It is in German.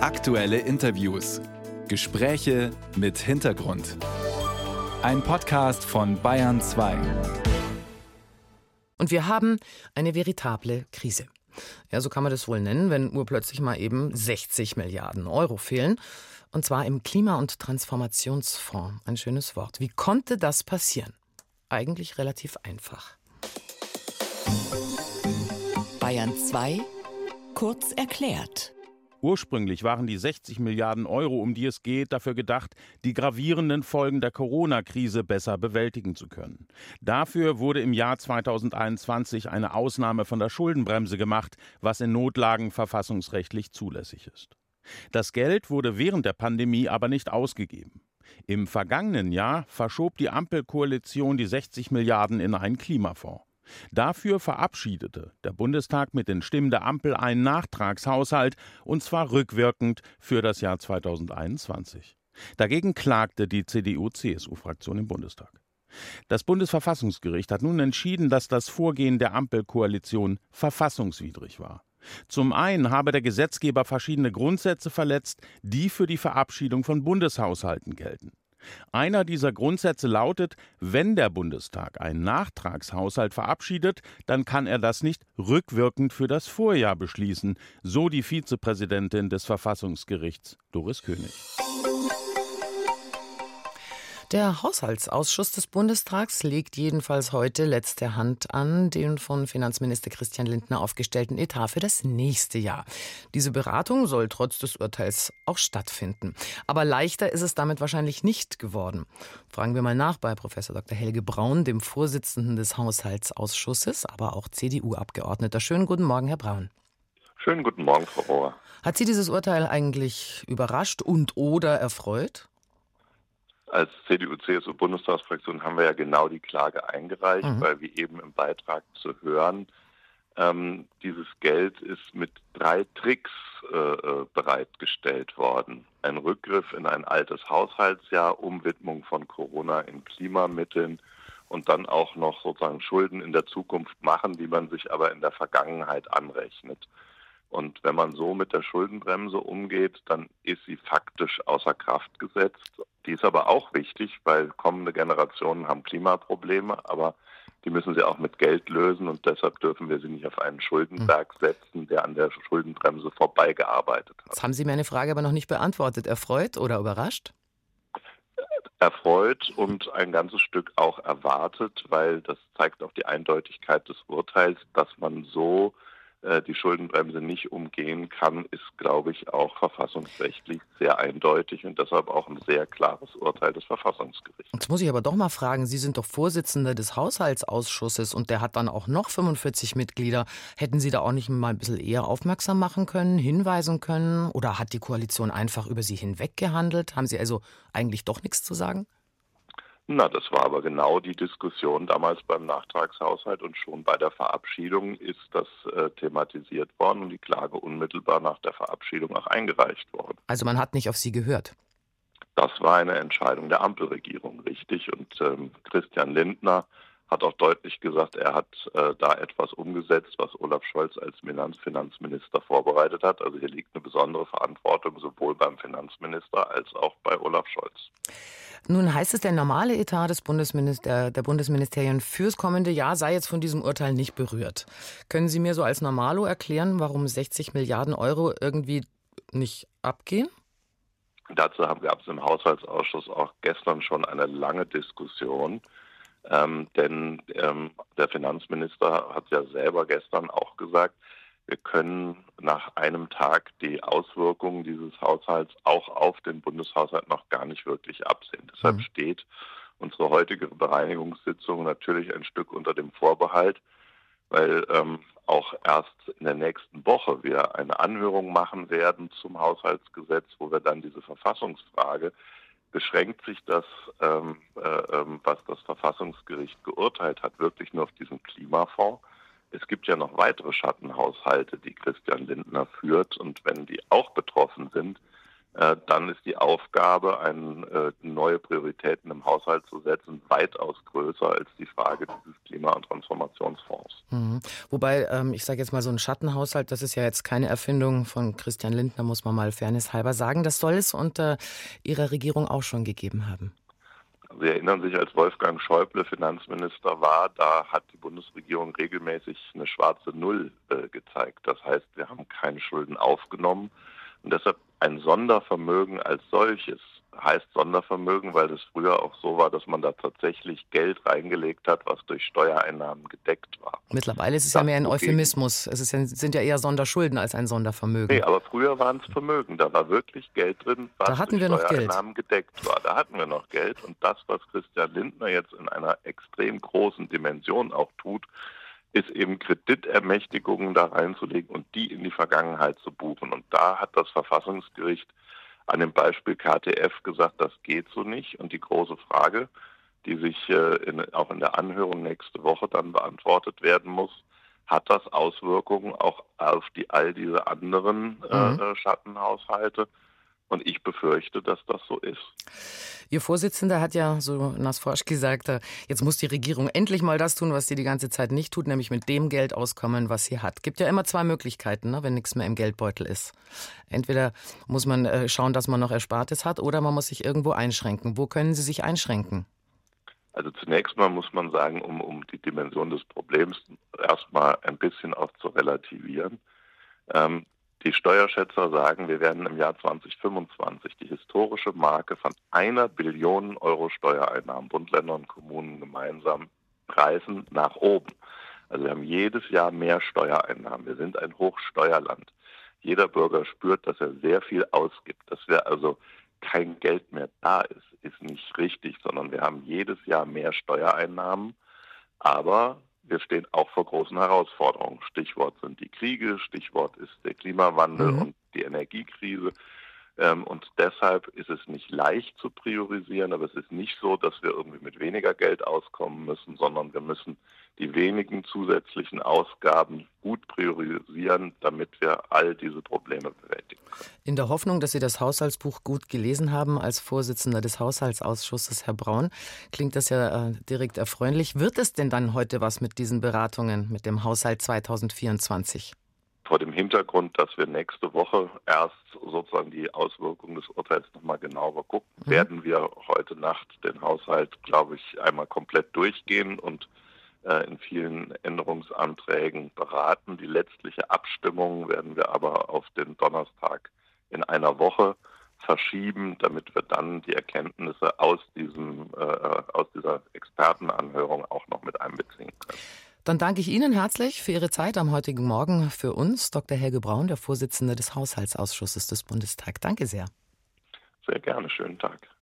Aktuelle Interviews. Gespräche mit Hintergrund. Ein Podcast von Bayern 2. Und wir haben eine veritable Krise. Ja, so kann man das wohl nennen, wenn urplötzlich mal eben 60 Milliarden Euro fehlen. Und zwar im Klima- und Transformationsfonds. Ein schönes Wort. Wie konnte das passieren? Eigentlich relativ einfach. Bayern 2 kurz erklärt. Ursprünglich waren die 60 Milliarden Euro, um die es geht, dafür gedacht, die gravierenden Folgen der Corona-Krise besser bewältigen zu können. Dafür wurde im Jahr 2021 eine Ausnahme von der Schuldenbremse gemacht, was in Notlagen verfassungsrechtlich zulässig ist. Das Geld wurde während der Pandemie aber nicht ausgegeben. Im vergangenen Jahr verschob die Ampelkoalition die 60 Milliarden in einen Klimafonds. Dafür verabschiedete der Bundestag mit den Stimmen der Ampel einen Nachtragshaushalt, und zwar rückwirkend für das Jahr 2021. Dagegen klagte die CDU-CSU-Fraktion im Bundestag. Das Bundesverfassungsgericht hat nun entschieden, dass das Vorgehen der Ampelkoalition verfassungswidrig war. Zum einen habe der Gesetzgeber verschiedene Grundsätze verletzt, die für die Verabschiedung von Bundeshaushalten gelten. Einer dieser Grundsätze lautet, wenn der Bundestag einen Nachtragshaushalt verabschiedet, dann kann er das nicht rückwirkend für das Vorjahr beschließen, so die Vizepräsidentin des Verfassungsgerichts Doris König. Der Haushaltsausschuss des Bundestags legt jedenfalls heute letzte Hand an den von Finanzminister Christian Lindner aufgestellten Etat für das nächste Jahr. Diese Beratung soll trotz des Urteils auch stattfinden. Aber leichter ist es damit wahrscheinlich nicht geworden. Fragen wir mal nach bei Professor Dr. Helge Braun, dem Vorsitzenden des Haushaltsausschusses, aber auch CDU-Abgeordneter. Schönen guten Morgen, Herr Braun. Schönen guten Morgen, Frau Rohr. Hat Sie dieses Urteil eigentlich überrascht und oder erfreut? Als CDU-CSU-Bundestagsfraktion haben wir ja genau die Klage eingereicht, mhm. weil wie eben im Beitrag zu hören, ähm, dieses Geld ist mit drei Tricks äh, äh, bereitgestellt worden. Ein Rückgriff in ein altes Haushaltsjahr, Umwidmung von Corona in Klimamitteln und dann auch noch sozusagen Schulden in der Zukunft machen, die man sich aber in der Vergangenheit anrechnet. Und wenn man so mit der Schuldenbremse umgeht, dann ist sie faktisch außer Kraft gesetzt. Die ist aber auch wichtig, weil kommende Generationen haben Klimaprobleme, aber die müssen sie auch mit Geld lösen und deshalb dürfen wir sie nicht auf einen Schuldenberg hm. setzen, der an der Schuldenbremse vorbeigearbeitet hat. Jetzt haben Sie meine Frage aber noch nicht beantwortet. Erfreut oder überrascht? Erfreut und ein ganzes Stück auch erwartet, weil das zeigt auch die Eindeutigkeit des Urteils, dass man so die Schuldenbremse nicht umgehen kann, ist, glaube ich, auch verfassungsrechtlich sehr eindeutig und deshalb auch ein sehr klares Urteil des Verfassungsgerichts. Jetzt muss ich aber doch mal fragen, Sie sind doch Vorsitzender des Haushaltsausschusses und der hat dann auch noch 45 Mitglieder. Hätten Sie da auch nicht mal ein bisschen eher aufmerksam machen können, hinweisen können oder hat die Koalition einfach über Sie hinweg gehandelt? Haben Sie also eigentlich doch nichts zu sagen? Na, das war aber genau die Diskussion damals beim Nachtragshaushalt und schon bei der Verabschiedung ist das äh, thematisiert worden und die Klage unmittelbar nach der Verabschiedung auch eingereicht worden. Also man hat nicht auf Sie gehört? Das war eine Entscheidung der Ampelregierung, richtig. Und ähm, Christian Lindner hat auch deutlich gesagt, er hat äh, da etwas umgesetzt, was Olaf Scholz als Finanzminister vorbereitet hat. Also hier liegt eine besondere Verantwortung sowohl beim Finanzminister als auch bei Olaf Scholz. Nun heißt es, der normale Etat des Bundesminister, der Bundesministerien fürs kommende Jahr sei jetzt von diesem Urteil nicht berührt. Können Sie mir so als Normalo erklären, warum 60 Milliarden Euro irgendwie nicht abgehen? Dazu gab es im Haushaltsausschuss auch gestern schon eine lange Diskussion. Ähm, denn ähm, der Finanzminister hat ja selber gestern auch gesagt, wir können nach einem Tag die Auswirkungen dieses Haushalts auch auf den Bundeshaushalt noch gar nicht wirklich absehen. Mhm. Deshalb steht unsere heutige Bereinigungssitzung natürlich ein Stück unter dem Vorbehalt, weil ähm, auch erst in der nächsten Woche wir eine Anhörung machen werden zum Haushaltsgesetz, wo wir dann diese Verfassungsfrage beschränkt sich das, ähm, äh, ähm, was das Verfassungsgericht geurteilt hat, wirklich nur auf diesen Klimafonds. Es gibt ja noch weitere Schattenhaushalte, die Christian Lindner führt. Und wenn die auch betroffen sind, dann ist die Aufgabe, ein, äh, neue Prioritäten im Haushalt zu setzen, weitaus größer als die Frage dieses Klima- und Transformationsfonds. Mhm. Wobei, ähm, ich sage jetzt mal, so ein Schattenhaushalt, das ist ja jetzt keine Erfindung von Christian Lindner, muss man mal fairnesshalber sagen. Das soll es unter Ihrer Regierung auch schon gegeben haben. Sie erinnern sich, als Wolfgang Schäuble Finanzminister war, da hat die Bundesregierung regelmäßig eine schwarze Null äh, gezeigt. Das heißt, wir haben keine Schulden aufgenommen und deshalb ein Sondervermögen als solches heißt Sondervermögen, weil es früher auch so war, dass man da tatsächlich Geld reingelegt hat, was durch Steuereinnahmen gedeckt war. Mittlerweile ist es das ja mehr ein Euphemismus. Es ja, sind ja eher Sonderschulden als ein Sondervermögen. Nee, aber früher waren es Vermögen. Da war wirklich Geld drin, was da hatten durch wir Steuereinnahmen gedeckt war. Da hatten wir noch Geld. Und das, was Christian Lindner jetzt in einer extrem großen Dimension auch tut, ist eben Kreditermächtigungen da reinzulegen und die in die Vergangenheit zu buchen. Und da hat das Verfassungsgericht an dem Beispiel KTF gesagt, das geht so nicht. Und die große Frage, die sich äh, in, auch in der Anhörung nächste Woche dann beantwortet werden muss, hat das Auswirkungen auch auf die all diese anderen äh, mhm. äh, Schattenhaushalte? Und ich befürchte, dass das so ist. Ihr Vorsitzender hat ja, so Nasforsch gesagt, jetzt muss die Regierung endlich mal das tun, was sie die ganze Zeit nicht tut, nämlich mit dem Geld auskommen, was sie hat. Gibt ja immer zwei Möglichkeiten, ne, wenn nichts mehr im Geldbeutel ist. Entweder muss man äh, schauen, dass man noch Erspartes hat, oder man muss sich irgendwo einschränken. Wo können Sie sich einschränken? Also zunächst mal muss man sagen, um, um die Dimension des Problems erstmal ein bisschen auch zu relativieren. Ähm, die Steuerschätzer sagen, wir werden im Jahr 2025 die historische Marke von einer Billion Euro Steuereinnahmen, Bund, Länder und Kommunen gemeinsam reißen nach oben. Also wir haben jedes Jahr mehr Steuereinnahmen. Wir sind ein Hochsteuerland. Jeder Bürger spürt, dass er sehr viel ausgibt, dass wir also kein Geld mehr da ist, ist nicht richtig, sondern wir haben jedes Jahr mehr Steuereinnahmen. Aber wir stehen auch vor großen Herausforderungen. Stichwort sind die Kriege, Stichwort ist der Klimawandel mhm. und die Energiekrise. Ähm, und deshalb ist es nicht leicht zu priorisieren, aber es ist nicht so, dass wir irgendwie mit weniger Geld auskommen müssen, sondern wir müssen die wenigen zusätzlichen Ausgaben gut priorisieren, damit wir all diese Probleme bewältigen können. In der Hoffnung, dass Sie das Haushaltsbuch gut gelesen haben als Vorsitzender des Haushaltsausschusses, Herr Braun, klingt das ja äh, direkt erfreulich. Wird es denn dann heute was mit diesen Beratungen, mit dem Haushalt 2024? Vor dem Hintergrund, dass wir nächste Woche erst sozusagen die Auswirkungen des Urteils nochmal genauer gucken, mhm. werden wir heute Nacht den Haushalt, glaube ich, einmal komplett durchgehen und äh, in vielen Änderungsanträgen beraten. Die letztliche Abstimmung werden wir aber auf den Donnerstag in einer Woche verschieben, damit wir dann die Erkenntnisse aus diesem äh, aus dieser Expertenanhörung auch noch mit einbeziehen können. Dann danke ich Ihnen herzlich für Ihre Zeit am heutigen Morgen. Für uns Dr. Helge Braun, der Vorsitzende des Haushaltsausschusses des Bundestags. Danke sehr. Sehr gerne. Schönen Tag.